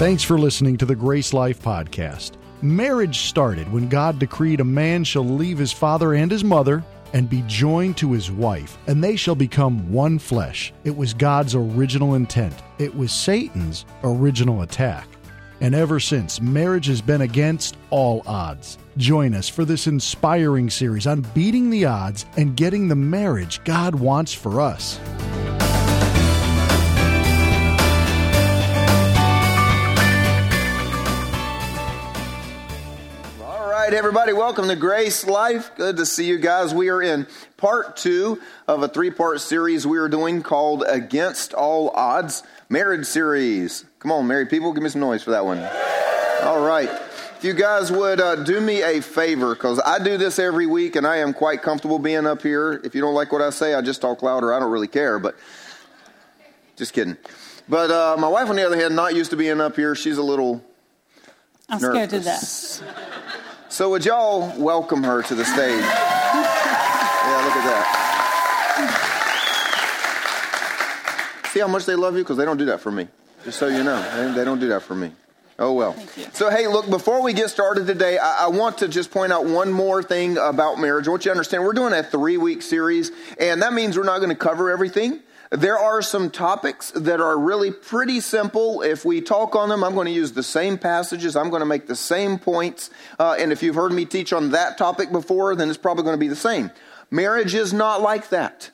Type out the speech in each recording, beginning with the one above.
Thanks for listening to the Grace Life Podcast. Marriage started when God decreed a man shall leave his father and his mother and be joined to his wife, and they shall become one flesh. It was God's original intent, it was Satan's original attack. And ever since, marriage has been against all odds. Join us for this inspiring series on beating the odds and getting the marriage God wants for us. Right, everybody, welcome to Grace Life. Good to see you guys. We are in part two of a three part series we are doing called Against All Odds Marriage Series. Come on, married people, give me some noise for that one. All right. If you guys would uh, do me a favor, because I do this every week and I am quite comfortable being up here. If you don't like what I say, I just talk louder. I don't really care, but just kidding. But uh, my wife, on the other hand, not used to being up here. She's a little. I'm nervous. scared to death. So would y'all welcome her to the stage? yeah, look at that. See how much they love you? Because they don't do that for me. Just so you know, they, they don't do that for me. Oh well. So hey, look, before we get started today, I, I, want to just point out one more thing about marriage. I want you to understand we're doing a three week series, and that means we're not going to cover everything. There are some topics that are really pretty simple. If we talk on them, I'm going to use the same passages. I'm going to make the same points. Uh, and if you've heard me teach on that topic before, then it's probably going to be the same. Marriage is not like that.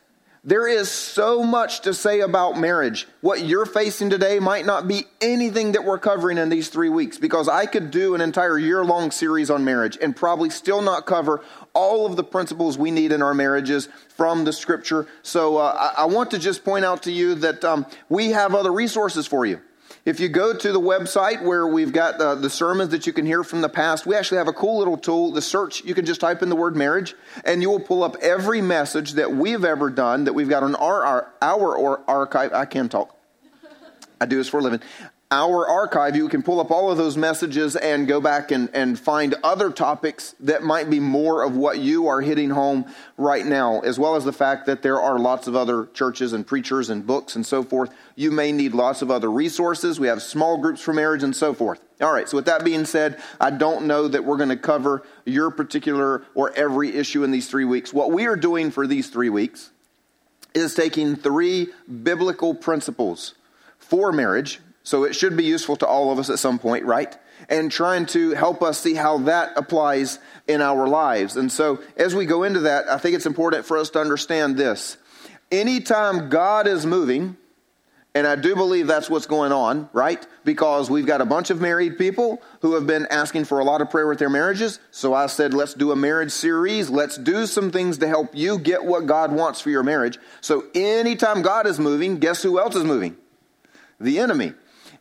There is so much to say about marriage. What you're facing today might not be anything that we're covering in these three weeks because I could do an entire year long series on marriage and probably still not cover all of the principles we need in our marriages from the scripture. So uh, I, I, want to just point out to you that um, we have other resources for you. If you go to the website where we've got uh, the sermons that you can hear from the past, we actually have a cool little tool. The search, you can just type in the word marriage, and you will pull up every message that we've ever done that we've got on our, our, our or archive. I can talk. I do this for a living our archive, you can pull up all of those messages and go back and, and find other topics that might be more of what you are hitting home right now, as well as the fact that there are lots of other churches and preachers and books and so forth. You may need lots of other resources. We have small groups for marriage and so forth. All right, so with that being said, I don't know that we're going to cover your particular or every issue in these three weeks. What we are doing for these three weeks is taking three biblical principles for marriage so it should be useful to all of us at some point, right? And trying to help us see how that applies in our lives. And so as we go into that, I think it's important for us to understand this. Anytime God is moving, and I do believe that's what's going on, right? Because we've got a bunch of married people who have been asking for a lot of prayer with their marriages. So I said, let's do a marriage series. Let's do some things to help you get what God wants for your marriage. So anytime God is moving, guess who else is moving? The enemy.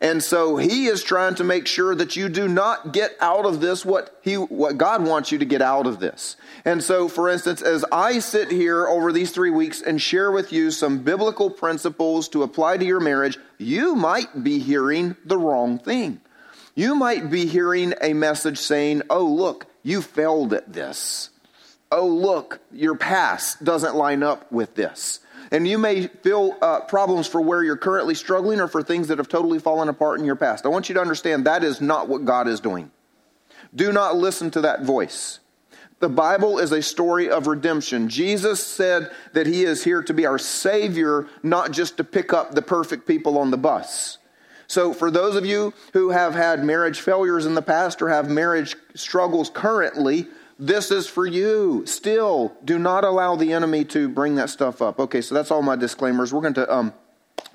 And so he is trying to make sure that you do not get out of this what he what God wants you to get out of this. And so for instance, as I sit here over these 3 weeks and share with you some biblical principles to apply to your marriage, you might be hearing the wrong thing. You might be hearing a message saying, "Oh, look, you failed at this." Oh, look, your past doesn't line up with this. And you may feel uh, problems for where you're currently struggling or for things that have totally fallen apart in your past. I want you to understand that is not what God is doing. Do not listen to that voice. The Bible is a story of redemption. Jesus said that He is here to be our Savior, not just to pick up the perfect people on the bus. So, for those of you who have had marriage failures in the past or have marriage struggles currently, this is for you. Still, do not allow the enemy to bring that stuff up. Okay, so that's all my disclaimers. We're going to um,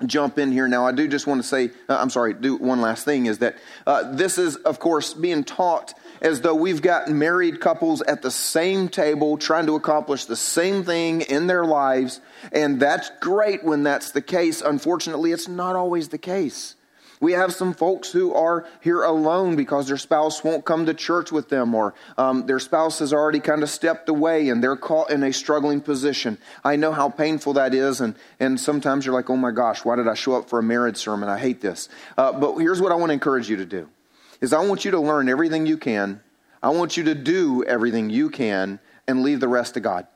jump in here now. I do just want to say, uh, I'm sorry, do one last thing is that uh, this is, of course, being taught as though we've got married couples at the same table trying to accomplish the same thing in their lives. And that's great when that's the case. Unfortunately, it's not always the case. We have some folks who are here alone because their spouse won't come to church with them, or um, their spouse has already kind of stepped away and they're caught in a struggling position. I know how painful that is, and, and sometimes you're like, oh my gosh, why did I show up for a marriage sermon? I hate this. Uh, but here's what I want to encourage you to do is I want you to learn everything you can. I want you to do everything you can and leave the rest to God.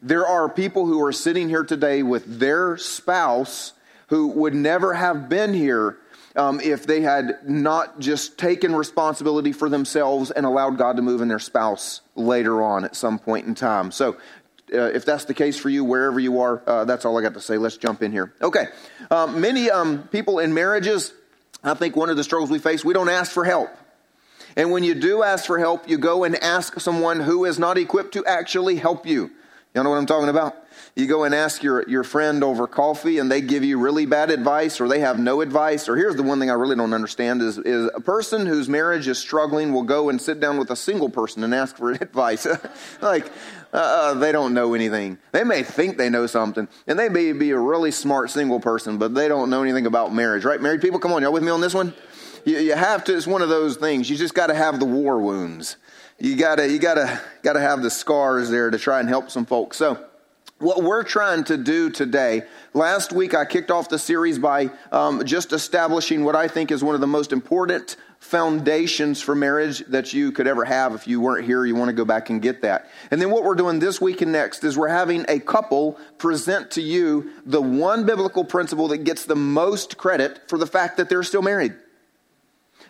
There are people who are sitting here today with their spouse who would never have been here um, if they had not just taken responsibility for themselves and allowed God to move in their spouse later on at some point in time. So, uh, if that's the case for you, wherever you are, uh, that's all I got to say. Let's jump in here. Okay. Um, many um, people in marriages, I think one of the struggles we face, we don't ask for help. And when you do ask for help, you go and ask someone who is not equipped to actually help you. You know what I'm talking about? You go and ask your, your friend over coffee and they give you really bad advice or they have no advice. Or here's the one thing I really don't understand is, is a person whose marriage is struggling will go and sit down with a single person and ask for advice. like, uh, they don't know anything. They may think they know something and they may be a really smart single person, but they don't know anything about marriage, right? Married people, come on, y'all with me on this one? You, you have to, it's one of those things. You just got to have the war wounds. You got to, you got to, got to have the scars there to try and help some folks. So, what we're trying to do today, last week I kicked off the series by um, just establishing what I think is one of the most important foundations for marriage that you could ever have. If you weren't here, you want to go back and get that. And then what we're doing this week and next is we're having a couple present to you the one biblical principle that gets the most credit for the fact that they're still married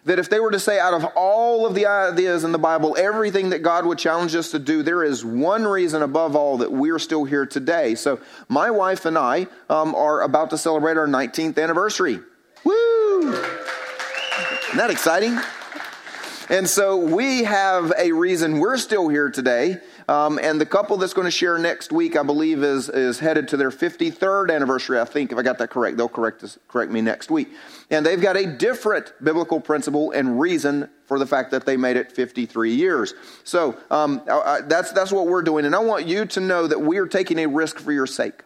that if they were to say out of all of the ideas in the Bible, everything that God would challenge us to do, there is one reason above all that we're still here today. So my wife and I um, are about to celebrate our 19th anniversary. Woo! Isn't that exciting? And so we have a reason we're still here today. Um, and the couple that's going to share next week, I believe, is, is headed to their 53rd anniversary. I think, if I got that correct, they'll correct, correct me next week. And they've got a different biblical principle and reason for the fact that they made it 53 years. So um, I, that's, that's what we're doing. And I want you to know that we are taking a risk for your sake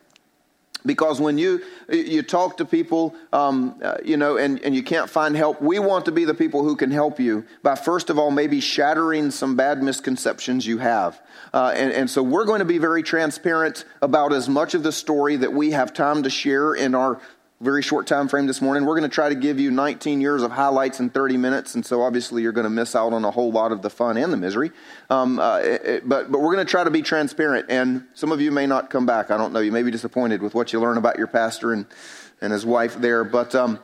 because when you you talk to people um, uh, you know and, and you can't find help we want to be the people who can help you by first of all maybe shattering some bad misconceptions you have. Uh, and, and so we're going to be very transparent about as much of the story that we have time to share in our very short time frame this morning. We're going to try to give you 19 years of highlights in 30 minutes, and so obviously you're going to miss out on a whole lot of the fun and the misery. Um, uh, it, but but we're going to try to be transparent, and some of you may not come back. I don't know. You may be disappointed with what you learn about your pastor and and his wife there, but um,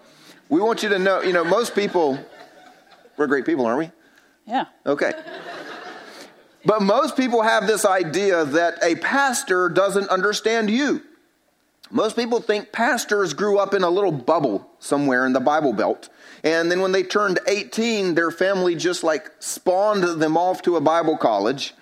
we want you to know. You know, most people we're great people, aren't we? Yeah. Okay. But most people have this idea that a pastor doesn't understand you. Most people think pastors grew up in a little bubble somewhere in the Bible Belt. And then when they turned 18, their family just like spawned them off to a Bible college.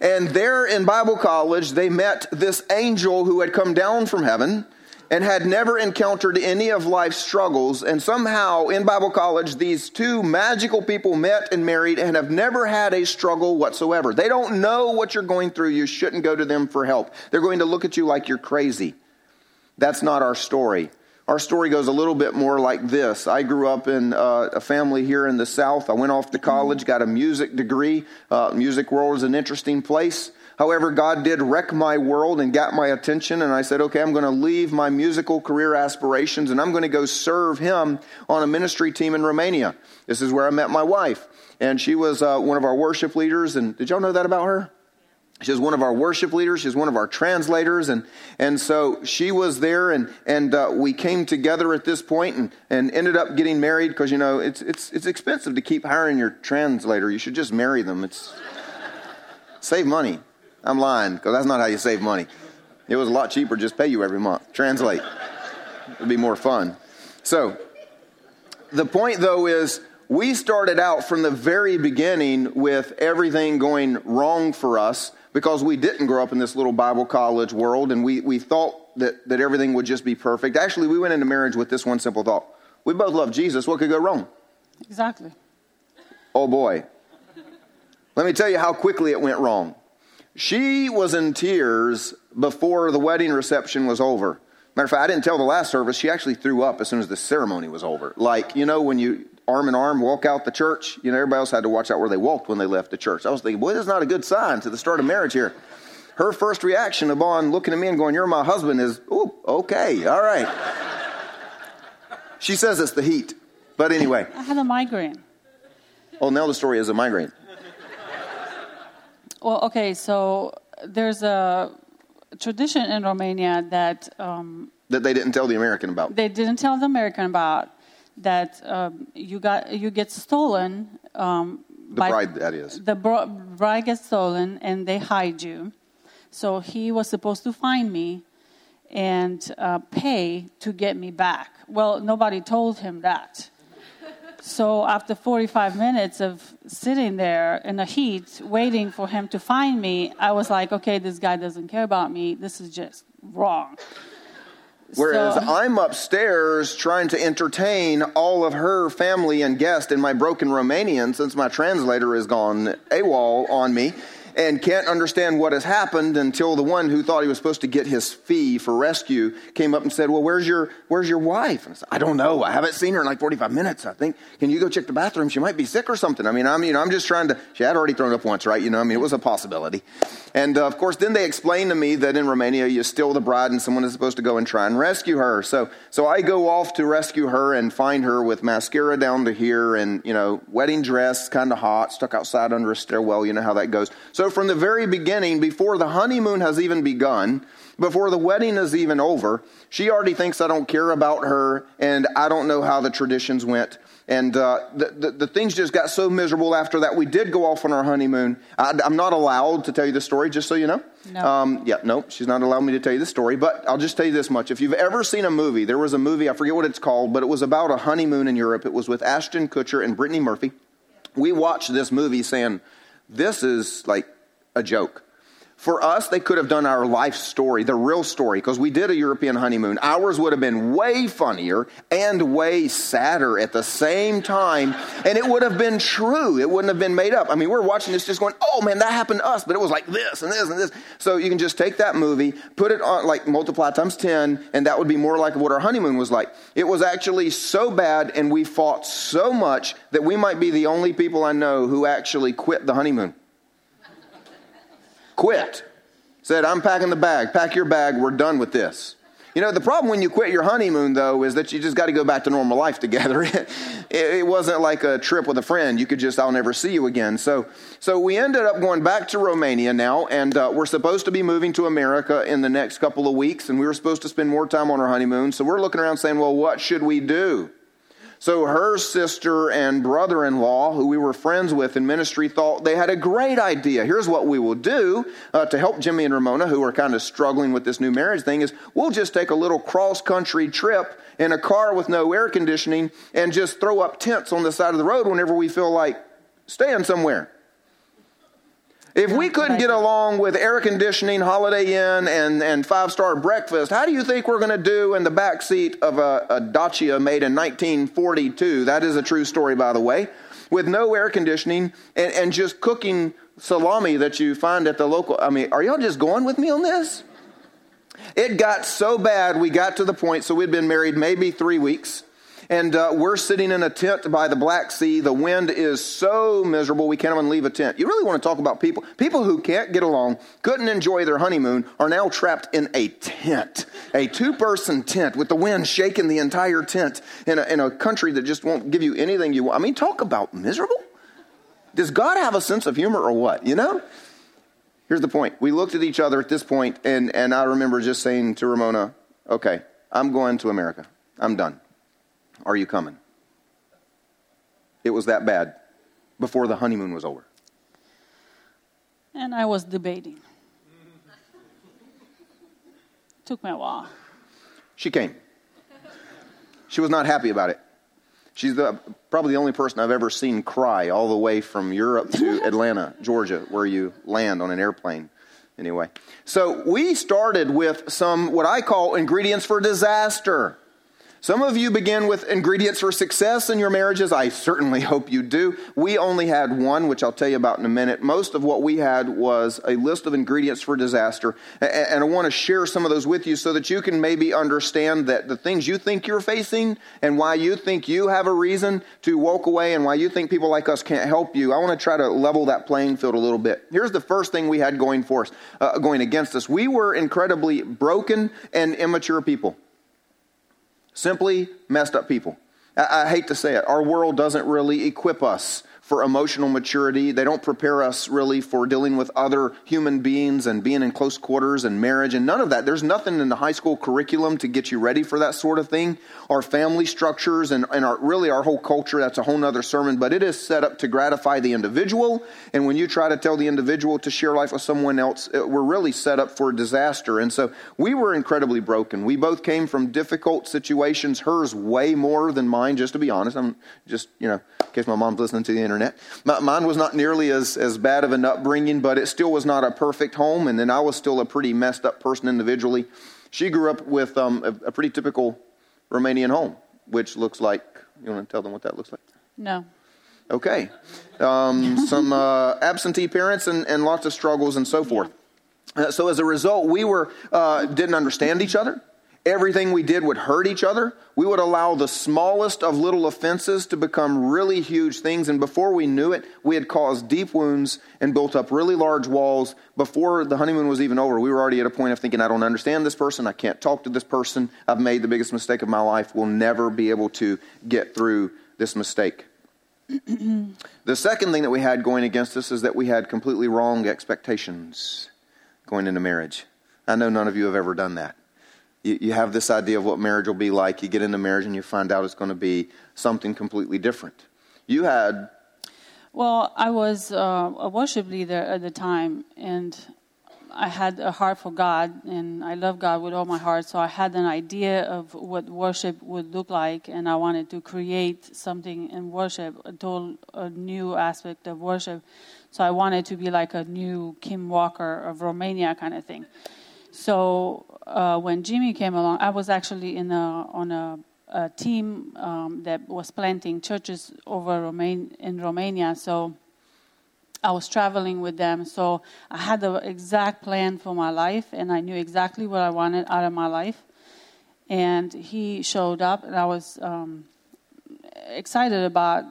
And there in Bible college, they met this angel who had come down from heaven and had never encountered any of life's struggles. And somehow in Bible college, these two magical people met and married and have never had a struggle whatsoever. They don't know what you're going through. You shouldn't go to them for help. They're going to look at you like you're crazy. That's not our story. Our story goes a little bit more like this. I grew up in uh, a family here in the South. I went off to college, got a music degree. Uh, music world is an interesting place. However, God did wreck my world and got my attention, and I said, okay, I'm going to leave my musical career aspirations and I'm going to go serve Him on a ministry team in Romania. This is where I met my wife, and she was uh, one of our worship leaders. And did y'all know that about her? She was one of our worship leaders. She was one of our translators. And, and so she was there, and, and uh, we came together at this point and, and ended up getting married because, you know, it's, it's, it's expensive to keep hiring your translator. You should just marry them. It's save money. I'm lying because that's not how you save money. It was a lot cheaper just pay you every month. Translate. It'd be more fun. So the point, though, is we started out from the very beginning with everything going wrong for us because we didn't grow up in this little Bible college world and we, we thought that, that everything would just be perfect. Actually, we went into marriage with this one simple thought. We both love Jesus. What could go wrong? Exactly. Oh boy. Let me tell you how quickly it went wrong. She was in tears before the wedding reception was over. Matter of fact, I didn't tell the last service. She actually threw up as soon as the ceremony was over. Like, you know, when you arm in arm walk out the church. You know, everybody else had to watch out where they walked when they left the church. I was thinking, boy, this is not a good sign to the start of marriage here. Her first reaction upon looking at me and going, You're my husband is, oh, okay, all right. she says it's the heat. But anyway. I had a migraine. Oh, now the story is a migraine. Well, okay, so there's a tradition in Romania that. Um, that they didn't tell the American about. They didn't tell the American about that um, you got you get stolen. Um, The bride, that is. The bro- bride gets stolen, and they hide you. So he was supposed to find me and uh, pay to get me back. Well, nobody told him that. So after 45 minutes of sitting there in the heat, waiting for him to find me, I was like, okay, this guy doesn't care about me. This is just wrong. Whereas So- I'm upstairs trying to entertain all of her family and guests in my broken Romanian since my translator has gone AWOL on me and can't understand what has happened until the one who thought he was supposed to get his fee for rescue came up and said, Well, where's your, where's your wife? I said, I don't know. I haven't seen her in like 45 minutes, I think. Can you go check the bathroom? She might be sick or something. I mean, I'm, you know, I'm just trying to, she had already thrown up once, right? You know, I mean, it was a possibility. And uh, of course, then they explained to me that in Romania, you steal the bride and someone is supposed to go and try and rescue her. So, so I go off to rescue her and find her with mascara down to here and, you know, wedding dress, kind of hot, stuck outside under a stairwell. You know how that goes. So from the very beginning, before the honeymoon has even begun, before the wedding is even over, she already thinks I don't care about her and I don't know how the traditions went. And uh, the, the, the things just got so miserable after that. We did go off on our honeymoon. I, I'm not allowed to tell you the story, just so you know. No. Um, yeah, no, she's not allowing me to tell you the story. But I'll just tell you this much: if you've ever seen a movie, there was a movie I forget what it's called, but it was about a honeymoon in Europe. It was with Ashton Kutcher and Brittany Murphy. We watched this movie saying, "This is like a joke." For us, they could have done our life story, the real story, because we did a European honeymoon. Ours would have been way funnier and way sadder at the same time, and it would have been true. It wouldn't have been made up. I mean, we're watching this just going, oh man, that happened to us, but it was like this and this and this. So you can just take that movie, put it on, like multiply times 10, and that would be more like what our honeymoon was like. It was actually so bad, and we fought so much that we might be the only people I know who actually quit the honeymoon quit. Said, I'm packing the bag. Pack your bag. We're done with this. You know, the problem when you quit your honeymoon, though, is that you just got to go back to normal life together. it, it wasn't like a trip with a friend. You could just, I'll never see you again. So, so we ended up going back to Romania now, and uh, we're supposed to be moving to America in the next couple of weeks, and we were supposed to spend more time on our honeymoon. So we're looking around saying, well, what should we do? So her sister and brother in law, who we were friends with in ministry, thought they had a great idea. Here's what we will do uh, to help Jimmy and Ramona, who are kind of struggling with this new marriage thing, is we'll just take a little cross country trip in a car with no air conditioning and just throw up tents on the side of the road whenever we feel like staying somewhere. If we couldn't get along with air conditioning, Holiday Inn, and, and five star breakfast, how do you think we're going to do in the back seat of a, a Dacia made in 1942? That is a true story, by the way, with no air conditioning and, and just cooking salami that you find at the local. I mean, are y'all just going with me on this? It got so bad, we got to the point, so we'd been married maybe three weeks. And uh, we're sitting in a tent by the Black Sea. The wind is so miserable, we can't even leave a tent. You really want to talk about people. People who can't get along, couldn't enjoy their honeymoon, are now trapped in a tent, a two person tent with the wind shaking the entire tent in a, in a country that just won't give you anything you want. I mean, talk about miserable. Does God have a sense of humor or what? You know? Here's the point. We looked at each other at this point, and, and I remember just saying to Ramona, okay, I'm going to America. I'm done. Are you coming? It was that bad before the honeymoon was over. And I was debating. Took me a while. She came. She was not happy about it. She's the, probably the only person I've ever seen cry all the way from Europe to Atlanta, Georgia, where you land on an airplane. Anyway, so we started with some what I call ingredients for disaster. Some of you begin with ingredients for success in your marriages. I certainly hope you do. We only had one, which I'll tell you about in a minute. Most of what we had was a list of ingredients for disaster. And I want to share some of those with you so that you can maybe understand that the things you think you're facing and why you think you have a reason to walk away and why you think people like us can't help you. I want to try to level that playing field a little bit. Here's the first thing we had going for us, uh, going against us. We were incredibly broken and immature people. Simply messed up people. I, I hate to say it. Our world doesn't really equip us for emotional maturity. They don't prepare us really for dealing with other human beings and being in close quarters and marriage and none of that. There's nothing in the high school curriculum to get you ready for that sort of thing. Our family structures and, and our, really our whole culture, that's a whole nother sermon, but it is set up to gratify the individual. And when you try to tell the individual to share life with someone else, it, we're really set up for disaster. And so we were incredibly broken. We both came from difficult situations, hers way more than mine, just to be honest. I'm just, you know, in case my mom's listening to the internet internet. mine was not nearly as, as bad of an upbringing, but it still was not a perfect home. And then I was still a pretty messed up person individually. She grew up with um, a, a, pretty typical Romanian home, which looks like, you want to tell them what that looks like? No. Okay. Um, some uh, absentee parents and, and lots of struggles and so forth. Yeah. Uh, so as a result, we were uh, didn't understand each other. Everything we did would hurt each other. We would allow the smallest of little offenses to become really huge things. And before we knew it, we had caused deep wounds and built up really large walls. Before the honeymoon was even over, we were already at a point of thinking, I don't understand this person. I can't talk to this person. I've made the biggest mistake of my life. We'll never be able to get through this mistake. the second thing that we had going against us is that we had completely wrong expectations going into marriage. I know none of you have ever done that you, you have this idea of what marriage will be like. You get into marriage and you find out it's going to be something completely different. You had. Well, I was uh, a worship leader at the time, and I had a heart for God, and I love God with all my heart. So I had an idea of what worship would look like, and I wanted to create something in worship, a total a new aspect of worship. So I wanted to be like a new Kim Walker of Romania kind of thing. So uh, when Jimmy came along, I was actually in a, on a, a team um, that was planting churches over in Romania. So I was traveling with them. So I had the exact plan for my life, and I knew exactly what I wanted out of my life. And he showed up, and I was um, excited about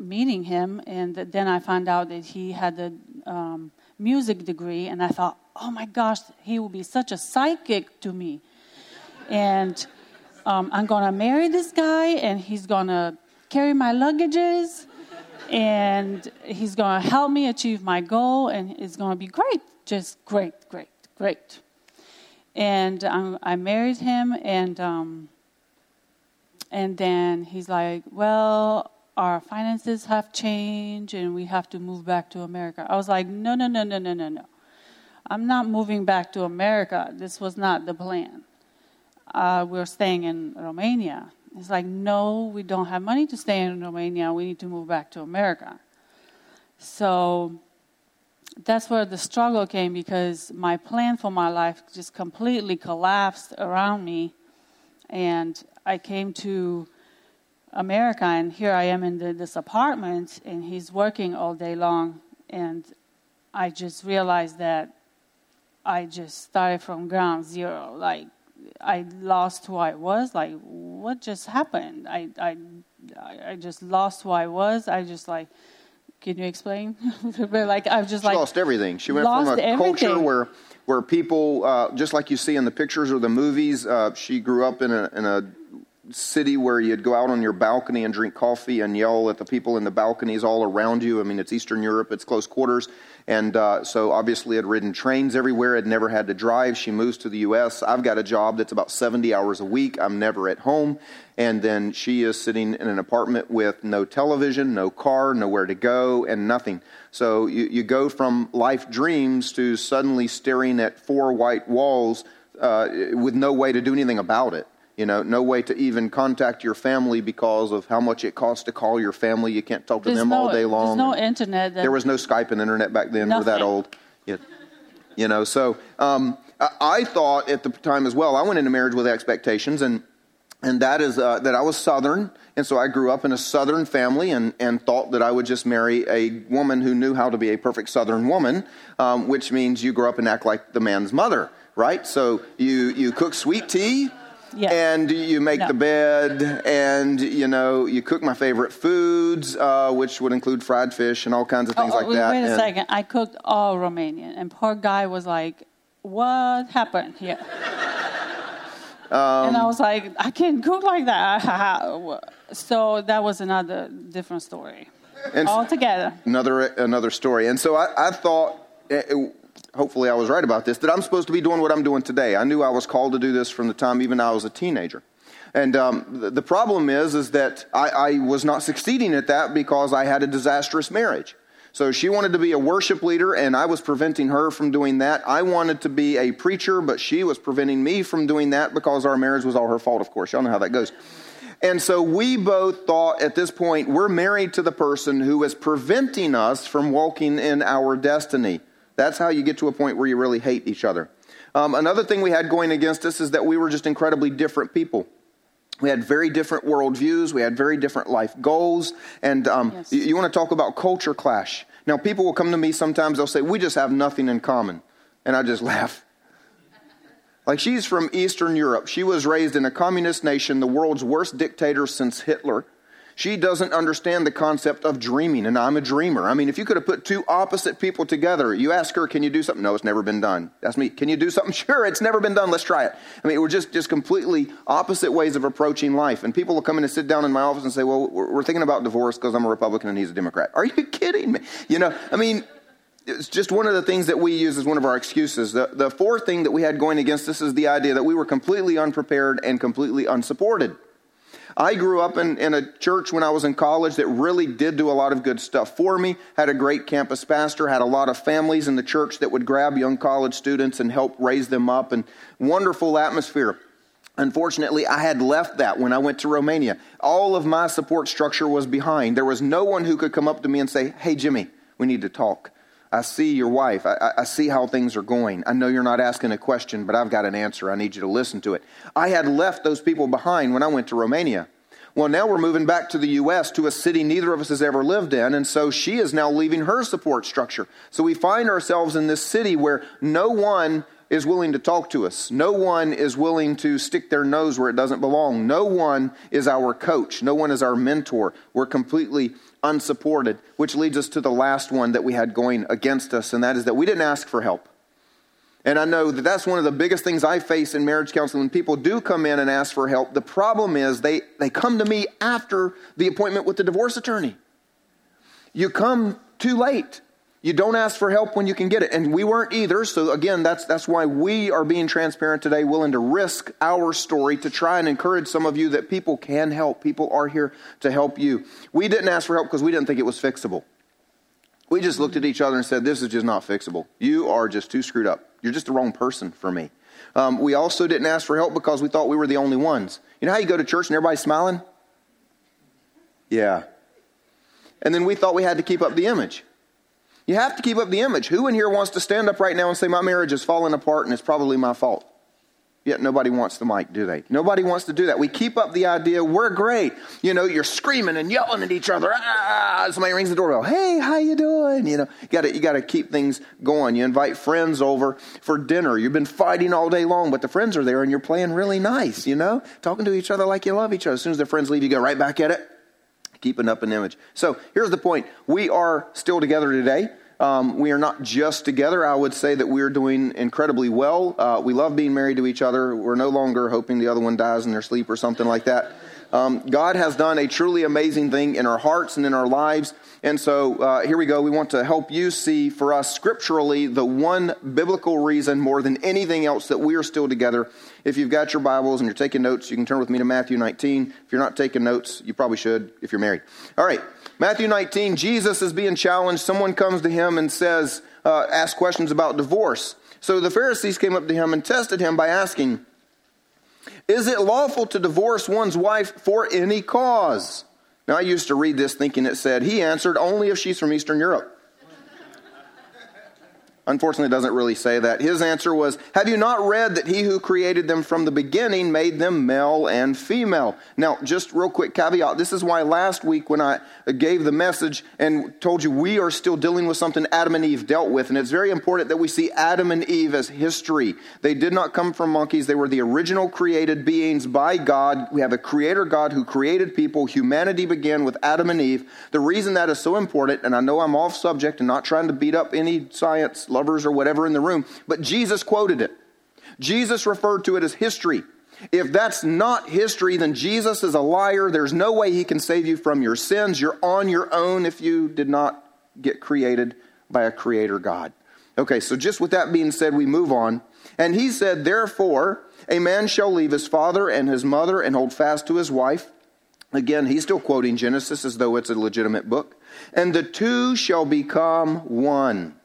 meeting him. And then I found out that he had a um, music degree, and I thought, oh my gosh, he will be such a psychic to me. And um, I'm going to marry this guy, and he's going to carry my luggages, and he's going to help me achieve my goal, and it's going to be great. Just great, great, great. And um, I married him, and um, and then he's like, well, our finances have changed, and we have to move back to America. I was like, no, no, no, no, no, no, no. I'm not moving back to America. This was not the plan. Uh, we're staying in Romania. It's like, no, we don't have money to stay in Romania. We need to move back to America. So that's where the struggle came because my plan for my life just completely collapsed around me. And I came to America, and here I am in the, this apartment, and he's working all day long. And I just realized that I just started from ground zero. Like I lost who I was. Like what just happened? I I I just lost who I was. I just like. Can you explain? like I've just she like lost everything. She went from a everything. culture where where people, uh, just like you see in the pictures or the movies, uh, she grew up in a in a city where you'd go out on your balcony and drink coffee and yell at the people in the balconies all around you. I mean, it's Eastern Europe, it's close quarters. And uh, so obviously had ridden trains everywhere, had never had to drive. She moves to the U.S. I've got a job that's about 70 hours a week. I'm never at home. And then she is sitting in an apartment with no television, no car, nowhere to go, and nothing. So you, you go from life dreams to suddenly staring at four white walls uh, with no way to do anything about it. You know, no way to even contact your family because of how much it costs to call your family. You can't talk to there's them no, all day long. There's no internet. There was no Skype and internet back then. Nothing. We're that old. Yeah. You know, so um, I, thought at the time as well, I went into marriage with expectations, and and that is uh, that I was Southern, and so I grew up in a Southern family, and, and thought that I would just marry a woman who knew how to be a perfect Southern woman, um, which means you grow up and act like the man's mother, right? So you you cook sweet tea and you make no. the bed, and you know you cook my favorite foods, uh, which would include fried fish and all kinds of things oh, like wait, that. Wait a and, second, I cooked all Romanian, and poor guy was like, "What happened here?" Um, and I was like, "I can't cook like that." so that was another different story. And all together. Another another story. And so I, I thought, eh, it, hopefully I was right about this, that I'm supposed to be doing what I'm doing today. I knew I was called to do this from the time even I was a teenager. And um, the, the, problem is, is that I, I was not succeeding at that because I had a disastrous marriage. So she wanted to be a worship leader, and I was preventing her from doing that. I wanted to be a preacher, but she was preventing me from doing that because our marriage was all her fault, of course. Y'all know how that goes. And so we both thought at this point, we're married to the person who is preventing us from walking in our destiny. That's how you get to a point where you really hate each other. Um, another thing we had going against us is that we were just incredibly different people. We had very different worldviews. We had very different life goals. And um, yes. you, you want to talk about culture clash. Now, people will come to me sometimes, they'll say, We just have nothing in common. And I just laugh. Like, she's from Eastern Europe. She was raised in a communist nation, the world's worst dictator since Hitler. She doesn't understand the concept of dreaming, and I'm a dreamer. I mean, if you could have put two opposite people together, you ask her, Can you do something? No, it's never been done. Ask me. Can you do something? Sure, it's never been done. Let's try it. I mean, we're just, just completely opposite ways of approaching life. And people will come in and sit down in my office and say, Well, we're thinking about divorce because I'm a Republican and he's a Democrat. Are you kidding me? You know, I mean, it's just one of the things that we use as one of our excuses. The, the fourth thing that we had going against us is the idea that we were completely unprepared and completely unsupported. I grew up in, in a church when I was in college that really did do a lot of good stuff for me, had a great campus pastor, had a lot of families in the church that would grab young college students and help raise them up, and wonderful atmosphere. Unfortunately, I had left that when I went to Romania. All of my support structure was behind. There was no one who could come up to me and say, Hey, Jimmy, we need to talk. I see your wife. I, I, see how things are going. I know you're not asking a question, but I've got an answer. I need you to listen to it. I had left those people behind when I went to Romania. Well, now we're moving back to the U.S. to a city neither of us has ever lived in, and so she is now leaving her support structure. So we find ourselves in this city where no one is willing to talk to us. No one is willing to stick their nose where it doesn't belong. No one is our coach. No one is our mentor. We're completely unsupported, which leads us to the last one that we had going against us, and that is that we didn't ask for help. And I know that that's one of the biggest things I face in marriage counseling when people do come in and ask for help. The problem is they, they come to me after the appointment with the divorce attorney. You come too late. You don't ask for help when you can get it. And we weren't either. So, again, that's, that's why we are being transparent today, willing to risk our story to try and encourage some of you that people can help. People are here to help you. We didn't ask for help because we didn't think it was fixable. We just looked at each other and said, This is just not fixable. You are just too screwed up. You're just the wrong person for me. Um, we also didn't ask for help because we thought we were the only ones. You know how you go to church and everybody's smiling? Yeah. And then we thought we had to keep up the image. You have to keep up the image. Who in here wants to stand up right now and say, My marriage is falling apart and it's probably my fault? Yet nobody wants the mic, do they? Nobody wants to do that. We keep up the idea we're great. You know, you're screaming and yelling at each other. Ah, somebody rings the doorbell. Hey, how you doing? You know, you got to you got to keep things going. You invite friends over for dinner. You've been fighting all day long, but the friends are there and you're playing really nice. You know, talking to each other like you love each other. As soon as the friends leave, you go right back at it, keeping up an image. So here's the point: we are still together today. Um, we are not just together. I would say that we are doing incredibly well. Uh, we love being married to each other. We're no longer hoping the other one dies in their sleep or something like that. Um, God has done a truly amazing thing in our hearts and in our lives. And so uh, here we go. We want to help you see for us scripturally the one biblical reason more than anything else that we are still together. If you've got your Bibles and you're taking notes, you can turn with me to Matthew 19. If you're not taking notes, you probably should if you're married. All right. Matthew 19, Jesus is being challenged. Someone comes to him and says, uh, ask questions about divorce. So the Pharisees came up to him and tested him by asking, Is it lawful to divorce one's wife for any cause? Now, I used to read this thinking it said, He answered, Only if she's from Eastern Europe. Unfortunately, it doesn't really say that. His answer was, Have you not read that he who created them from the beginning made them male and female? Now, just real quick caveat this is why last week when I gave the message and told you we are still dealing with something Adam and Eve dealt with, and it's very important that we see Adam and Eve as history. They did not come from monkeys, they were the original created beings by God. We have a creator God who created people. Humanity began with Adam and Eve. The reason that is so important, and I know I'm off subject and not trying to beat up any science lovers or whatever in the room, but Jesus quoted it. Jesus referred to it as history. If that's not history, then Jesus is a liar. There's no way he can save you from your sins. You're on your own if you did not get created by a creator God. Okay, so just with that being said, we move on. And he said, Therefore, a man shall leave his father and his mother and hold fast to his wife. Again, he's still quoting Genesis as though it's a legitimate book. And the two shall become one.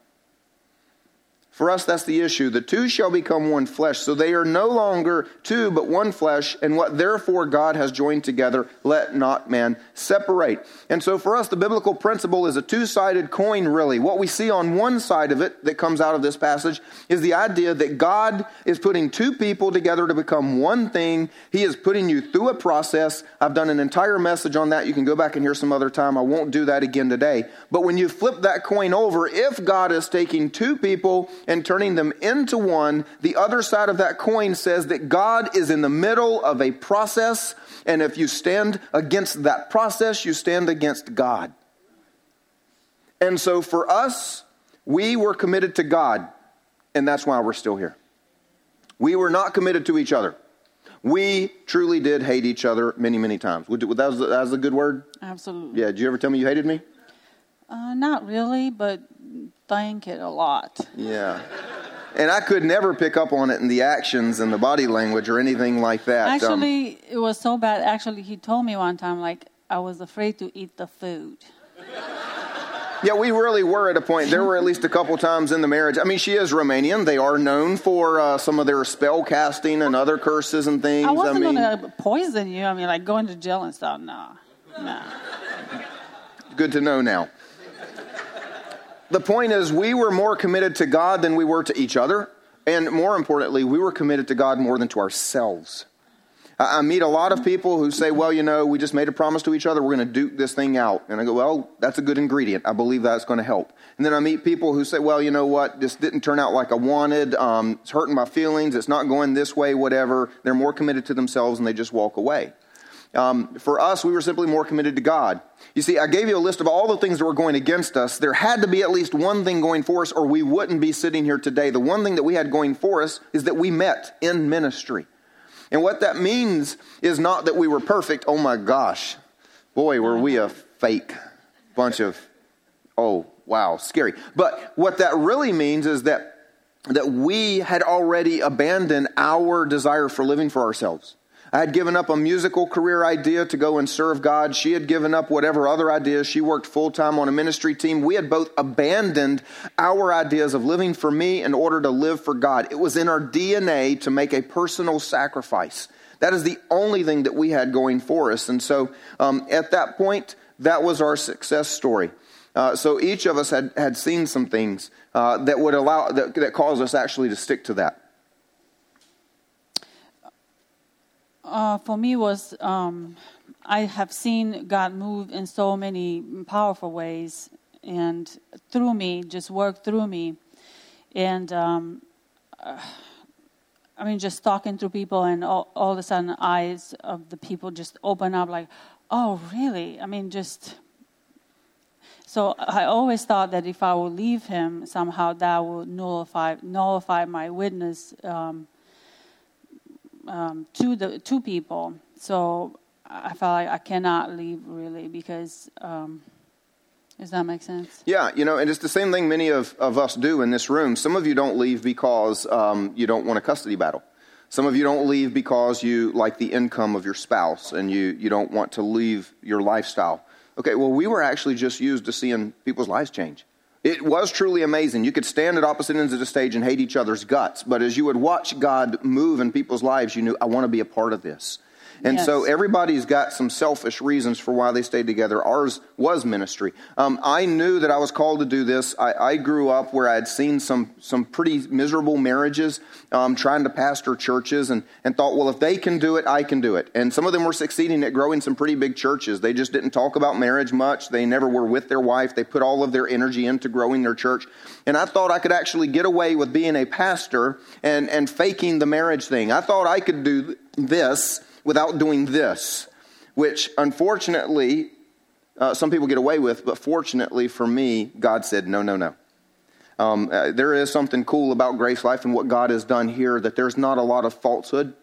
For us, that's the issue. The two shall become one flesh. So they are no longer two, but one flesh. And what therefore God has joined together, let not man separate. And so for us, the biblical principle is a two sided coin, really. What we see on one side of it that comes out of this passage is the idea that God is putting two people together to become one thing. He is putting you through a process. I've done an entire message on that. You can go back and hear some other time. I won't do that again today. But when you flip that coin over, if God is taking two people, and turning them into one, the other side of that coin says that God is in the middle of a process, and if you stand against that process, you stand against God. And so for us, we were committed to God, and that's why we're still here. We were not committed to each other. We truly did hate each other many, many times. That was, that was a good word? Absolutely. Yeah, did you ever tell me you hated me? Uh, not really, but thank it a lot. Yeah. And I could never pick up on it in the actions and the body language or anything like that. Um, Actually, um, it was so bad. Actually, he told me one time, like, I was afraid to eat the food. Yeah, we really were at a point. There were at least a couple times in the marriage. I mean, she is Romanian. They are known for uh, some of their spell casting and other curses and things. I wasn't I mean, going to poison you. I mean, like going to jail and stuff. No, no. Good to know now. The point is, we were more committed to God than we were to each other. And more importantly, we were committed to God more than to ourselves. I meet a lot of people who say, well, you know, we just made a promise to each other, we're going to duke this thing out. And I go, well, that's a good ingredient. I believe that's going to help. And then I meet people who say, well, you know what, this didn't turn out like I wanted. Um, it's hurting my feelings. It's not going this way, whatever. They're more committed to themselves and they just walk away. Um, for us, we were simply more committed to God. You see, I gave you a list of all the things that were going against us. There had to be at least one thing going for us, or we wouldn't be sitting here today. The one thing that we had going for us is that we met in ministry. And what that means is not that we were perfect. Oh my gosh. Boy, were we a fake bunch of, oh, wow, scary. But what that really means is that, that we had already abandoned our desire for living for ourselves. I had given up a musical career idea to go and serve God. She had given up whatever other ideas. She worked full time on a ministry team. We had both abandoned our ideas of living for me in order to live for God. It was in our DNA to make a personal sacrifice. That is the only thing that we had going for us. And so um, at that point, that was our success story. Uh, so each of us had, had seen some things uh, that would allow, that, that caused us actually to stick to that. Uh, for me was um, I have seen God move in so many powerful ways, and through me, just work through me, and um, uh, I mean, just talking to people, and all, all of a sudden, eyes of the people just open up, like, oh, really? I mean, just. So I always thought that if I would leave him, somehow that would nullify nullify my witness. Um, um, to the two people. So I felt like I cannot leave really because. Um, does that make sense? Yeah, you know, and it's the same thing many of, of us do in this room. Some of you don't leave because um, you don't want a custody battle. Some of you don't leave because you like the income of your spouse and you, you don't want to leave your lifestyle. Okay, well, we were actually just used to seeing people's lives change. It was truly amazing. You could stand at opposite ends of the stage and hate each other's guts, but as you would watch God move in people's lives, you knew, I want to be a part of this. And yes. so everybody's got some selfish reasons for why they stayed together. Ours was ministry. Um, I knew that I was called to do this. I, I, grew up where I had seen some, some pretty miserable marriages um, trying to pastor churches and, and thought, well, if they can do it, I can do it. And some of them were succeeding at growing some pretty big churches. They just didn't talk about marriage much. They never were with their wife. They put all of their energy into growing their church. And I thought I could actually get away with being a pastor and, and faking the marriage thing. I thought I could do this without doing this, which unfortunately uh, some people get away with, but fortunately for me, God said, no, no, no. Um, uh, there is something cool about Grace Life and what God has done here that there's not a lot of falsehood.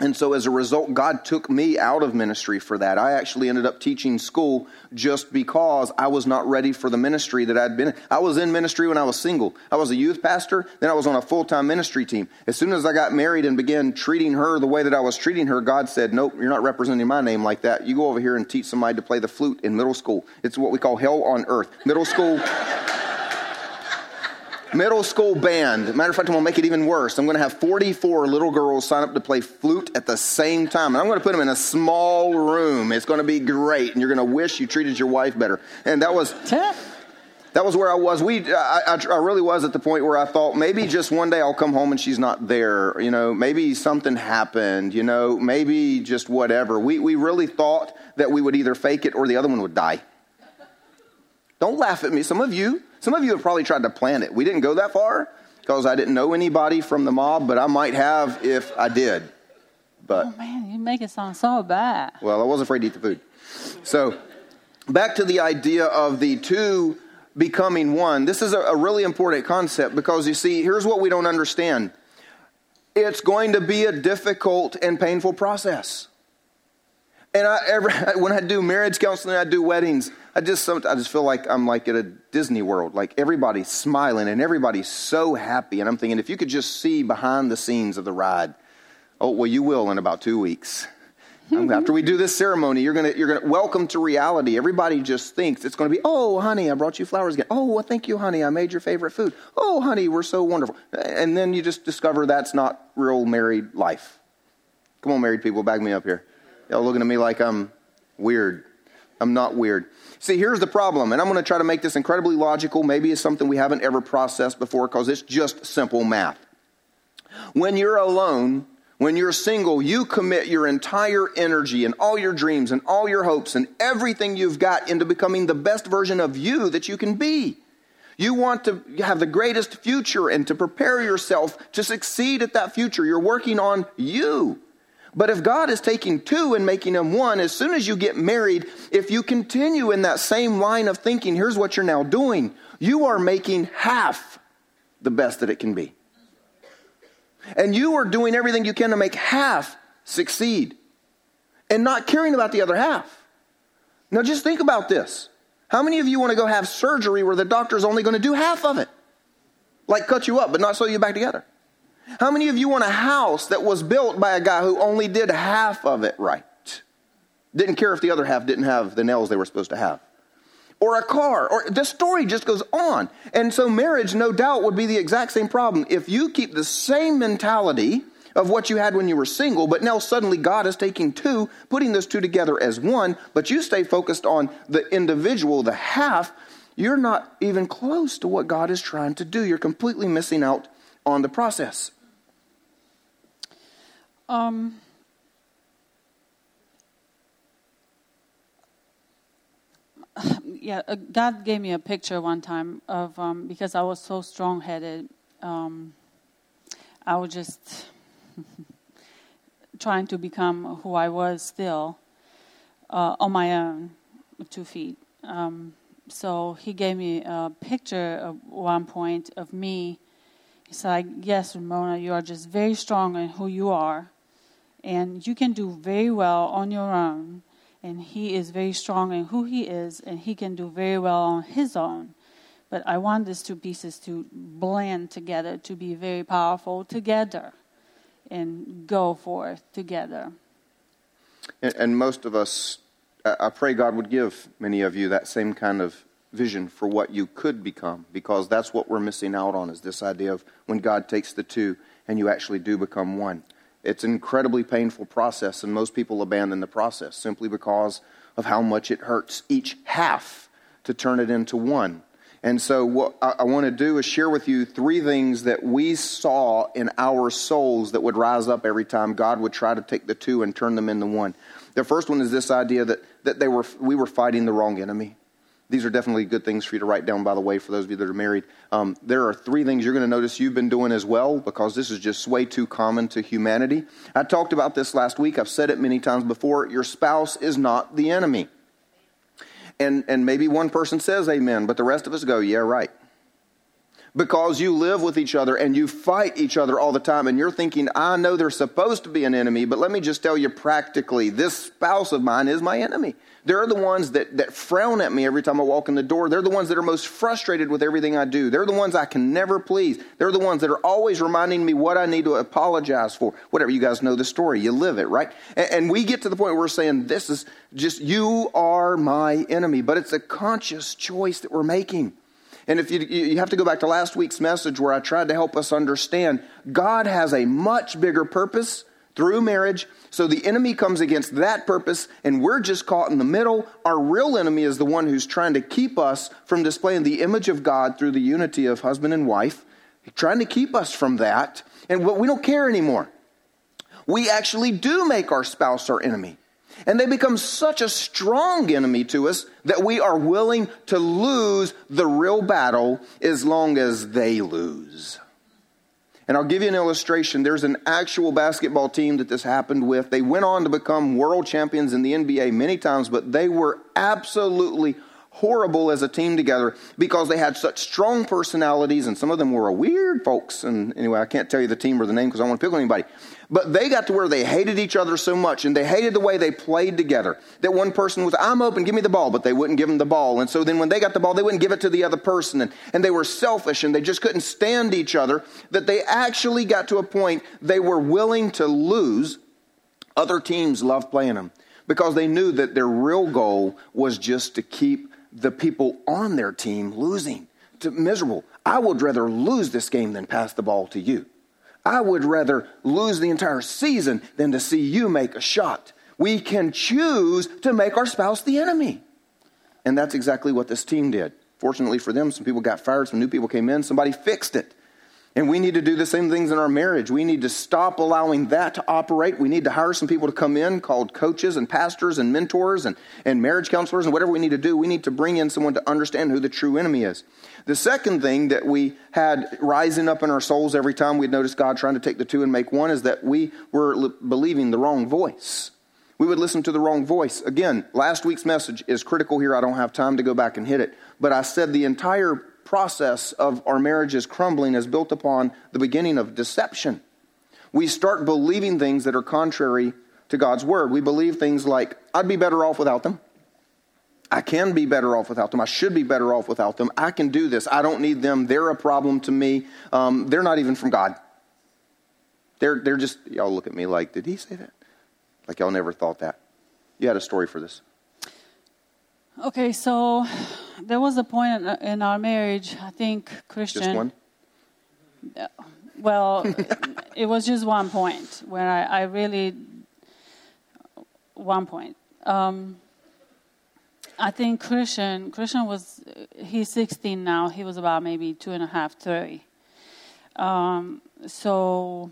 And so as a result, God took me out of ministry for that. I actually ended up teaching school just because I was not ready for the ministry that I'd been in. I was in ministry when I was single. I was a youth pastor, then I was on a full time ministry team. As soon as I got married and began treating her the way that I was treating her, God said, Nope, you're not representing my name like that. You go over here and teach somebody to play the flute in middle school. It's what we call hell on earth. Middle school. Middle school band. Matter of fact, I'm going to make it even worse. I'm going to have 44 little girls sign up to play flute at the same time. And I'm going to put them in a small room. It's going to be great. And you're going to wish you treated your wife better. And that was. That was where I was. We, I, I, I really was at the point where I thought maybe just one day I'll come home and she's not there. You know, maybe something happened. You know, maybe just whatever. We, we really thought that we would either fake it or the other one would die. Don't laugh at me. Some of you, some of you have probably tried to plan it. We didn't go that far because I didn't know anybody from the mob, but I might have if I did. But oh man, you make it sound so bad. Well, I was afraid to eat the food. So, back to the idea of the two becoming one. This is a, a really important concept because you see, here's what we don't understand. It's going to be a difficult and painful process. And I, every, when I do marriage counseling, I do weddings. I just, I just feel like I'm like at a Disney World. Like everybody's smiling and everybody's so happy. And I'm thinking, if you could just see behind the scenes of the ride, oh well, you will in about two weeks. After we do this ceremony, you're gonna, you're gonna welcome to reality. Everybody just thinks it's gonna be, oh, honey, I brought you flowers again. Oh, well, thank you, honey, I made your favorite food. Oh, honey, we're so wonderful. And then you just discover that's not real married life. Come on, married people, back me up here. Y'all looking at me like I'm weird. I'm not weird. See, here's the problem, and I'm going to try to make this incredibly logical. Maybe it's something we haven't ever processed before because it's just simple math. When you're alone, when you're single, you commit your entire energy and all your dreams and all your hopes and everything you've got into becoming the best version of you that you can be. You want to have the greatest future and to prepare yourself to succeed at that future. You're working on you. But if God is taking two and making them one, as soon as you get married, if you continue in that same line of thinking, here's what you're now doing. You are making half the best that it can be. And you are doing everything you can to make half succeed and not caring about the other half. Now, just think about this. How many of you want to go have surgery where the doctor's only going to do half of it? Like cut you up, but not sew you back together. How many of you want a house that was built by a guy who only did half of it right? Didn't care if the other half didn't have the nails they were supposed to have. Or a car, or the story just goes on. And so, marriage, no doubt, would be the exact same problem. If you keep the same mentality of what you had when you were single, but now suddenly God is taking two, putting those two together as one, but you stay focused on the individual, the half, you're not even close to what God is trying to do. You're completely missing out on the process. Um, yeah, uh, God gave me a picture one time of um, because I was so strong headed. Um, I was just trying to become who I was still uh, on my own, two feet. Um, so he gave me a picture at one point of me. He said, "Yes, Ramona, you are just very strong in who you are." and you can do very well on your own. And he is very strong in who he is, and he can do very well on his own. But I want these two pieces to blend together, to be very powerful together, and go forth together. And, and most of us, I pray God would give many of you that same kind of vision for what you could become, because that's what we're missing out on is this idea of when God takes the two and you actually do become one. It's an incredibly painful process, and most people abandon the process simply because of how much it hurts each half to turn it into one. And so, what I, I want to do is share with you three things that we saw in our souls that would rise up every time God would try to take the two and turn them into one. The first one is this idea that, that they were, we were fighting the wrong enemy. These are definitely good things for you to write down, by the way, for those of you that are married. Um, there are three things you're going to notice you've been doing as well because this is just way too common to humanity. I talked about this last week. I've said it many times before. Your spouse is not the enemy. And, and maybe one person says amen, but the rest of us go, yeah, right. Because you live with each other and you fight each other all the time and you're thinking, I know they're supposed to be an enemy, but let me just tell you practically, this spouse of mine is my enemy. They're the ones that, that frown at me every time I walk in the door. They're the ones that are most frustrated with everything I do. They're the ones I can never please. They're the ones that are always reminding me what I need to apologize for. Whatever, you guys know the story. You live it, right? And, and we get to the point where we're saying, this is just, you are my enemy. But it's a conscious choice that we're making. And if you, you have to go back to last week's message where I tried to help us understand, God has a much bigger purpose through marriage. So the enemy comes against that purpose, and we're just caught in the middle. Our real enemy is the one who's trying to keep us from displaying the image of God through the unity of husband and wife, trying to keep us from that. And we don't care anymore. We actually do make our spouse our enemy. And they become such a strong enemy to us that we are willing to lose the real battle as long as they lose. And I'll give you an illustration. There's an actual basketball team that this happened with. They went on to become world champions in the NBA many times, but they were absolutely horrible as a team together because they had such strong personalities, and some of them were weird folks. And anyway, I can't tell you the team or the name because I don't want to pick on anybody. But they got to where they hated each other so much and they hated the way they played together that one person was, I'm open, give me the ball, but they wouldn't give them the ball. And so then when they got the ball, they wouldn't give it to the other person. And, and they were selfish and they just couldn't stand each other that they actually got to a point they were willing to lose. Other teams loved playing them because they knew that their real goal was just to keep the people on their team losing, to miserable. I would rather lose this game than pass the ball to you. I would rather lose the entire season than to see you make a shot. We can choose to make our spouse the enemy. And that's exactly what this team did. Fortunately for them, some people got fired, some new people came in, somebody fixed it. And we need to do the same things in our marriage. We need to stop allowing that to operate. We need to hire some people to come in called coaches and pastors and mentors and, and marriage counselors and whatever we need to do. We need to bring in someone to understand who the true enemy is. The second thing that we had rising up in our souls every time we'd noticed God trying to take the two and make one is that we were believing the wrong voice. We would listen to the wrong voice. Again, last week's message is critical here. I don't have time to go back and hit it. But I said the entire process of our marriages crumbling is built upon the beginning of deception. We start believing things that are contrary to God's word. We believe things like, I'd be better off without them. I can be better off without them. I should be better off without them. I can do this. I don't need them. They're a problem to me. Um, they're not even from God. They're, they're just, y'all look at me like, did he say that? Like y'all never thought that. You had a story for this. Okay, so there was a point in, in our marriage, I think Christian. Just one? Well, it was just one point where I, I really, one point. Um, I think Christian, Christian was, he's 16 now. He was about maybe two and a half, three. Um, so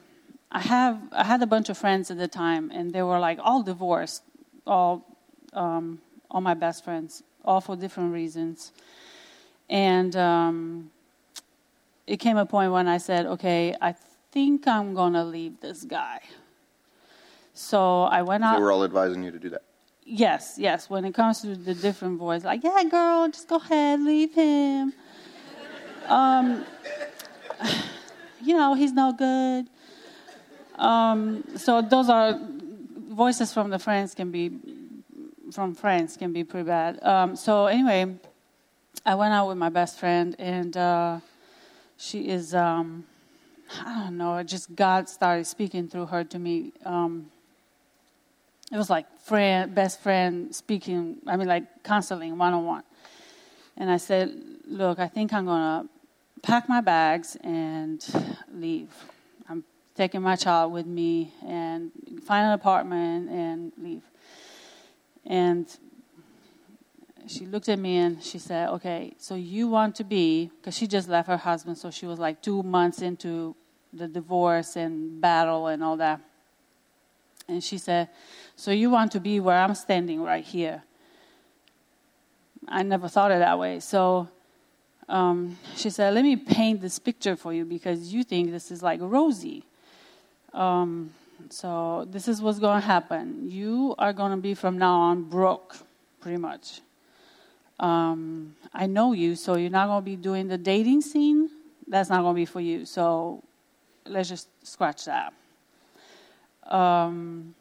I have, I had a bunch of friends at the time, and they were like all divorced, all, um, all my best friends all for different reasons. And um, it came a point when I said, okay, I think I'm going to leave this guy. So I went out. So we're all advising you to do that. Yes, yes. When it comes to the different voice, like, yeah, girl, just go ahead, leave him. um, you know, he's no good. Um, so those are voices from the friends can be from friends can be pretty bad. Um, so anyway, I went out with my best friend, and uh, she is. Um, I don't know. Just God started speaking through her to me. Um, it was like friend, best friend speaking. I mean, like counseling one on one. And I said, "Look, I think I'm gonna pack my bags and leave. I'm taking my child with me and find an apartment and leave." And she looked at me and she said, Okay, so you want to be, because she just left her husband, so she was like two months into the divorce and battle and all that. And she said, So you want to be where I'm standing right here? I never thought it that way. So um, she said, Let me paint this picture for you because you think this is like rosy. Um, so this is what's going to happen. You are going to be from now on broke, pretty much. Um, I know you, so you're not going to be doing the dating scene that's not going to be for you. So let's just scratch that. Um,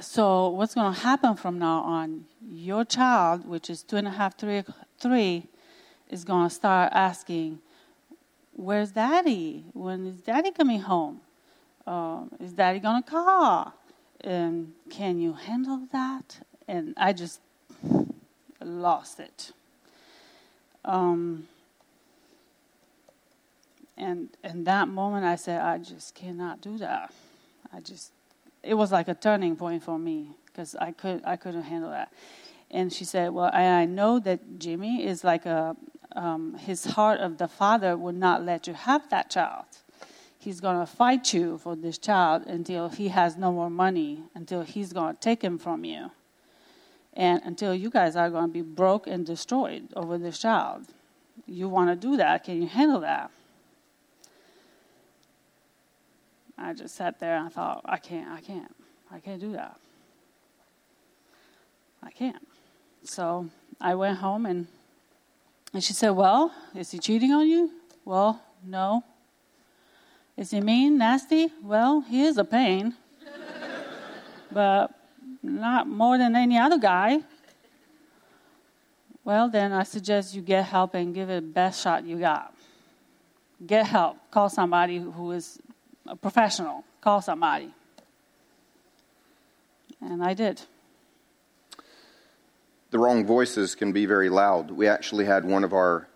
so what's going to happen from now on? Your child, which is two and a half, three, three, is going to start asking, "Where's Daddy? When is Daddy coming home? Uh, is Daddy going to call? And can you handle that?" And I just lost it. Um, and in that moment, I said, I just cannot do that. I just, it was like a turning point for me because I could, I couldn't handle that. And she said, well, I, I know that Jimmy is like a, um, his heart of the father would not let you have that child. He's going to fight you for this child until he has no more money, until he's going to take him from you, and until you guys are going to be broke and destroyed over this child. You want to do that? Can you handle that? I just sat there and I thought, I can't, I can't, I can't do that. I can't. So I went home and and she said, Well, is he cheating on you? Well, no. Is he mean, nasty? Well, he is a pain. but not more than any other guy. Well, then I suggest you get help and give it the best shot you got. Get help. Call somebody who is a professional, call somebody. And I did. The wrong voices can be very loud. We actually had one of our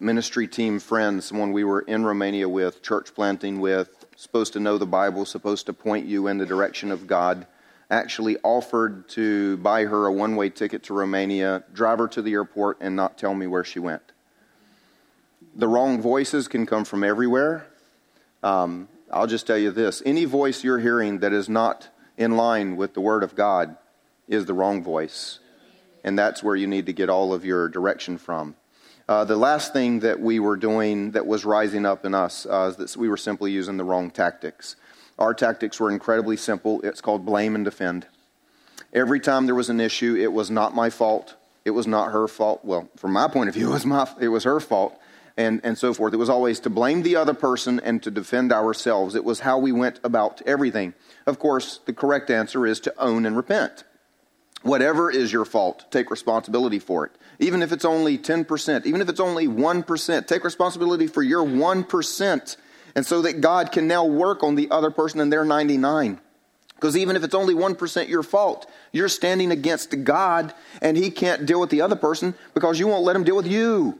ministry team friends, someone we were in Romania with, church planting with, supposed to know the Bible, supposed to point you in the direction of God, actually offered to buy her a one way ticket to Romania, drive her to the airport, and not tell me where she went. The wrong voices can come from everywhere. Um, I'll just tell you this any voice you're hearing that is not in line with the Word of God is the wrong voice. And that's where you need to get all of your direction from. Uh, the last thing that we were doing that was rising up in us uh, is that we were simply using the wrong tactics. Our tactics were incredibly simple. It's called blame and defend. Every time there was an issue, it was not my fault. It was not her fault. Well, from my point of view, it was, my, it was her fault and, and so forth. It was always to blame the other person and to defend ourselves. It was how we went about everything. Of course, the correct answer is to own and repent. Whatever is your fault, take responsibility for it. Even if it's only 10%, even if it's only 1%, take responsibility for your 1%. And so that God can now work on the other person and their 99. Because even if it's only 1% your fault, you're standing against God and He can't deal with the other person because you won't let Him deal with you.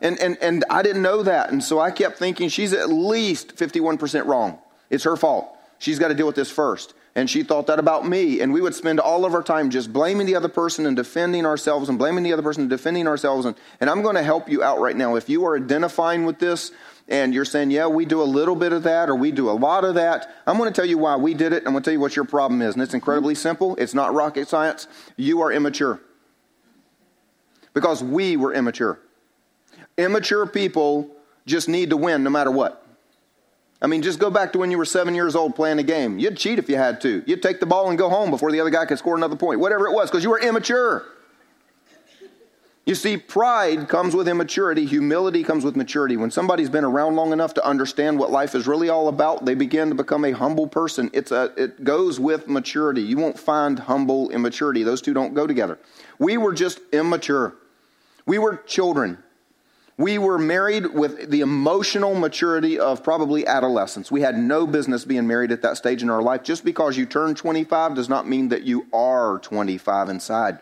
And, and, and I didn't know that. And so I kept thinking she's at least 51% wrong. It's her fault. She's got to deal with this first. And she thought that about me. And we would spend all of our time just blaming the other person and defending ourselves and blaming the other person and defending ourselves. And, and I'm going to help you out right now. If you are identifying with this and you're saying, yeah, we do a little bit of that or we do a lot of that, I'm going to tell you why we did it. I'm going to tell you what your problem is. And it's incredibly mm-hmm. simple. It's not rocket science. You are immature. Because we were immature. Immature people just need to win no matter what. I mean, just go back to when you were seven years old playing a game. You'd cheat if you had to. You'd take the ball and go home before the other guy could score another point, whatever it was, because you were immature. You see, pride comes with immaturity, humility comes with maturity. When somebody's been around long enough to understand what life is really all about, they begin to become a humble person. It's a, it goes with maturity. You won't find humble immaturity, those two don't go together. We were just immature, we were children. We were married with the emotional maturity of probably adolescence. We had no business being married at that stage in our life. Just because you turn 25 does not mean that you are 25 inside.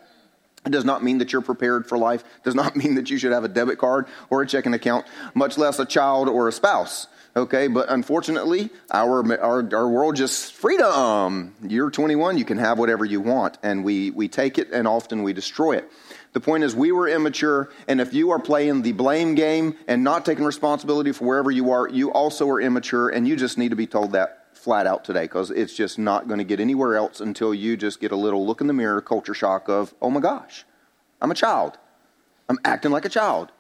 It does not mean that you're prepared for life. It does not mean that you should have a debit card or a checking account, much less a child or a spouse. Okay, but unfortunately, our, our, our world just freedom. You're 21, you can have whatever you want. And we, we take it and often we destroy it. The point is, we were immature, and if you are playing the blame game and not taking responsibility for wherever you are, you also are immature, and you just need to be told that flat out today because it's just not going to get anywhere else until you just get a little look in the mirror culture shock of, oh my gosh, I'm a child. I'm acting like a child.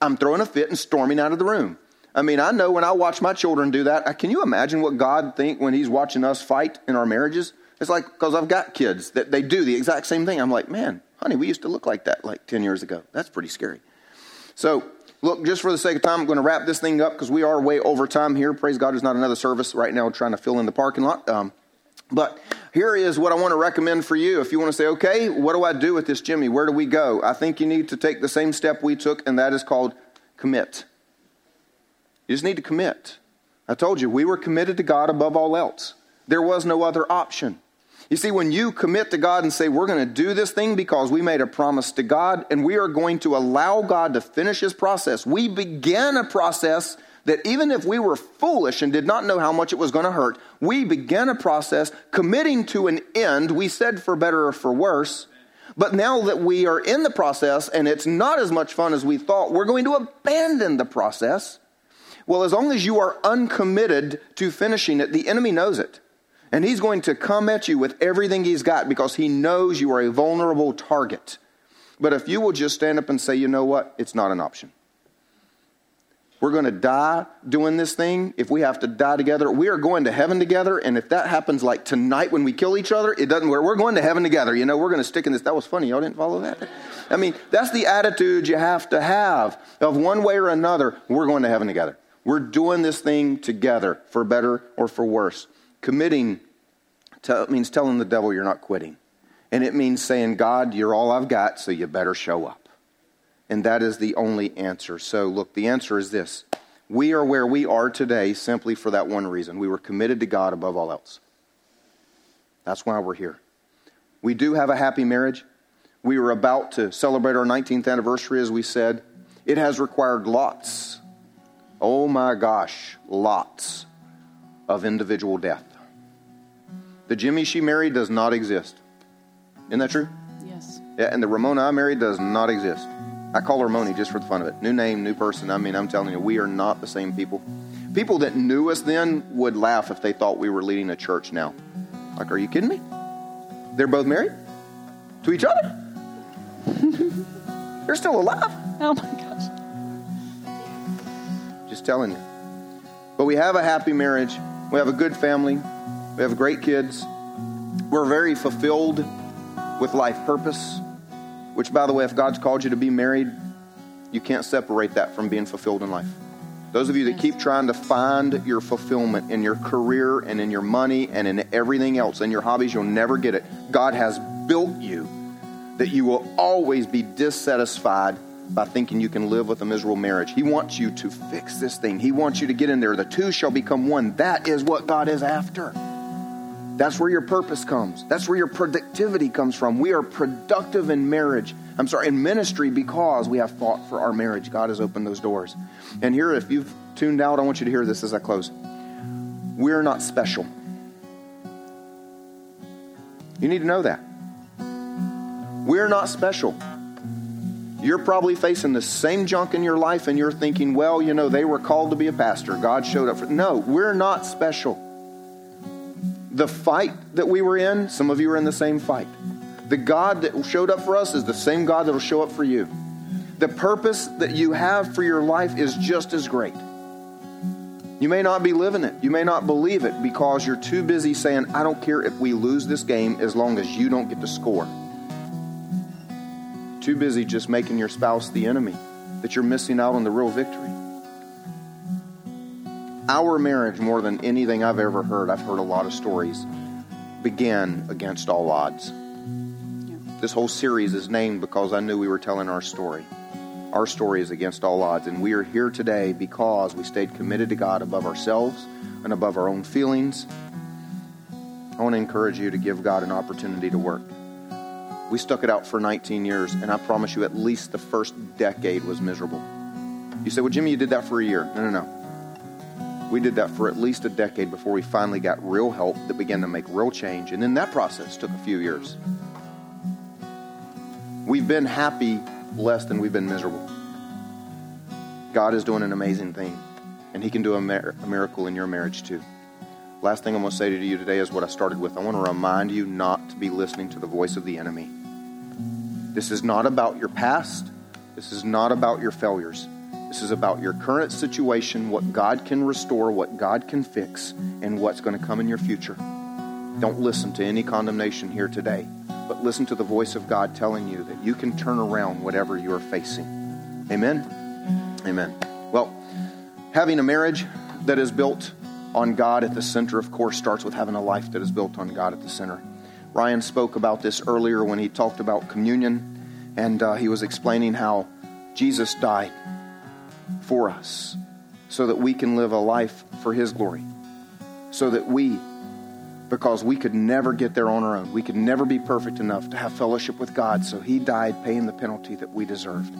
I'm throwing a fit and storming out of the room. I mean, I know when I watch my children do that, can you imagine what God think when he's watching us fight in our marriages? It's like, because I've got kids that they do the exact same thing. I'm like, man, honey, we used to look like that like 10 years ago. That's pretty scary. So Look, just for the sake of time, I'm going to wrap this thing up because we are way over time here. Praise God, there's not another service right now trying to fill in the parking lot. Um, but here is what I want to recommend for you. If you want to say, okay, what do I do with this, Jimmy? Where do we go? I think you need to take the same step we took, and that is called commit. You just need to commit. I told you, we were committed to God above all else. There was no other option. You see, when you commit to God and say, We're going to do this thing because we made a promise to God and we are going to allow God to finish His process, we began a process that even if we were foolish and did not know how much it was going to hurt, we began a process committing to an end. We said for better or for worse. But now that we are in the process and it's not as much fun as we thought, we're going to abandon the process. Well, as long as you are uncommitted to finishing it, the enemy knows it. And he's going to come at you with everything he's got because he knows you are a vulnerable target. But if you will just stand up and say, you know what, it's not an option. We're going to die doing this thing. If we have to die together, we are going to heaven together. And if that happens like tonight when we kill each other, it doesn't work. We're going to heaven together. You know, we're going to stick in this. That was funny. Y'all didn't follow that? I mean, that's the attitude you have to have of one way or another, we're going to heaven together. We're doing this thing together for better or for worse. Committing to, means telling the devil you're not quitting. And it means saying, God, you're all I've got, so you better show up. And that is the only answer. So, look, the answer is this We are where we are today simply for that one reason. We were committed to God above all else. That's why we're here. We do have a happy marriage. We were about to celebrate our 19th anniversary, as we said. It has required lots, oh my gosh, lots of individual death. The Jimmy she married does not exist. Isn't that true? Yes. Yeah, and the Ramona I married does not exist. I call her Moni just for the fun of it. New name, new person. I mean, I'm telling you, we are not the same people. People that knew us then would laugh if they thought we were leading a church now. Like, are you kidding me? They're both married to each other. They're still alive. Oh my gosh. Just telling you. But we have a happy marriage. We have a good family. We have great kids. We're very fulfilled with life purpose, which, by the way, if God's called you to be married, you can't separate that from being fulfilled in life. Those of you that keep trying to find your fulfillment in your career and in your money and in everything else and your hobbies, you'll never get it. God has built you that you will always be dissatisfied by thinking you can live with a miserable marriage. He wants you to fix this thing. He wants you to get in there. The two shall become one. That is what God is after. That's where your purpose comes. That's where your productivity comes from. We are productive in marriage. I'm sorry, in ministry because we have fought for our marriage. God has opened those doors. And here, if you've tuned out, I want you to hear this as I close. We're not special. You need to know that. We're not special. You're probably facing the same junk in your life and you're thinking, well, you know, they were called to be a pastor. God showed up for. No, we're not special. The fight that we were in, some of you are in the same fight. The God that showed up for us is the same God that will show up for you. The purpose that you have for your life is just as great. You may not be living it. You may not believe it because you're too busy saying, I don't care if we lose this game as long as you don't get to score. Too busy just making your spouse the enemy, that you're missing out on the real victory. Our marriage, more than anything I've ever heard, I've heard a lot of stories, began against all odds. This whole series is named because I knew we were telling our story. Our story is against all odds, and we are here today because we stayed committed to God above ourselves and above our own feelings. I want to encourage you to give God an opportunity to work. We stuck it out for 19 years, and I promise you, at least the first decade was miserable. You say, Well, Jimmy, you did that for a year. No, no, no. We did that for at least a decade before we finally got real help that began to make real change. And then that process took a few years. We've been happy less than we've been miserable. God is doing an amazing thing, and He can do a, mir- a miracle in your marriage too. Last thing I'm going to say to you today is what I started with. I want to remind you not to be listening to the voice of the enemy. This is not about your past. This is not about your failures. This is about your current situation, what God can restore, what God can fix, and what's going to come in your future. Don't listen to any condemnation here today, but listen to the voice of God telling you that you can turn around whatever you're facing. Amen. Amen. Well, having a marriage that is built on God at the center, of course, starts with having a life that is built on God at the center. Ryan spoke about this earlier when he talked about communion, and uh, he was explaining how Jesus died for us so that we can live a life for his glory. So that we, because we could never get there on our own, we could never be perfect enough to have fellowship with God, so he died paying the penalty that we deserved.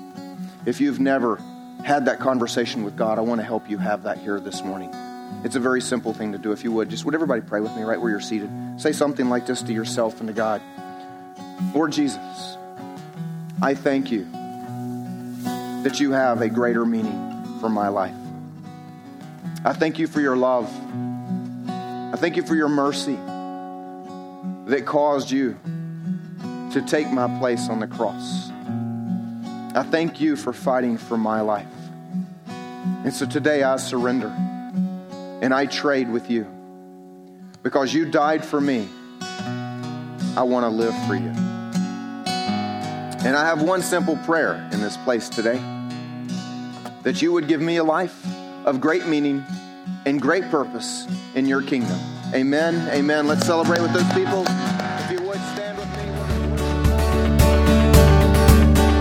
If you've never had that conversation with God, I want to help you have that here this morning. It's a very simple thing to do. If you would, just would everybody pray with me right where you're seated? Say something like this to yourself and to God Lord Jesus, I thank you that you have a greater meaning for my life. I thank you for your love. I thank you for your mercy that caused you to take my place on the cross. I thank you for fighting for my life. And so today I surrender and I trade with you. Because you died for me, I want to live for you. And I have one simple prayer in this place today that you would give me a life of great meaning and great purpose in your kingdom. Amen. Amen. Let's celebrate with those people. If you would stand with me.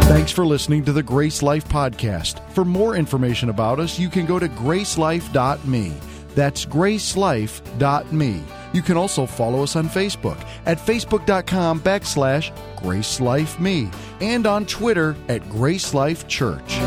Thanks for listening to the Grace Life Podcast. For more information about us, you can go to gracelife.me. That's gracelife.me. You can also follow us on Facebook at facebook.com backslash gracelifeme and on Twitter at Grace Life Church.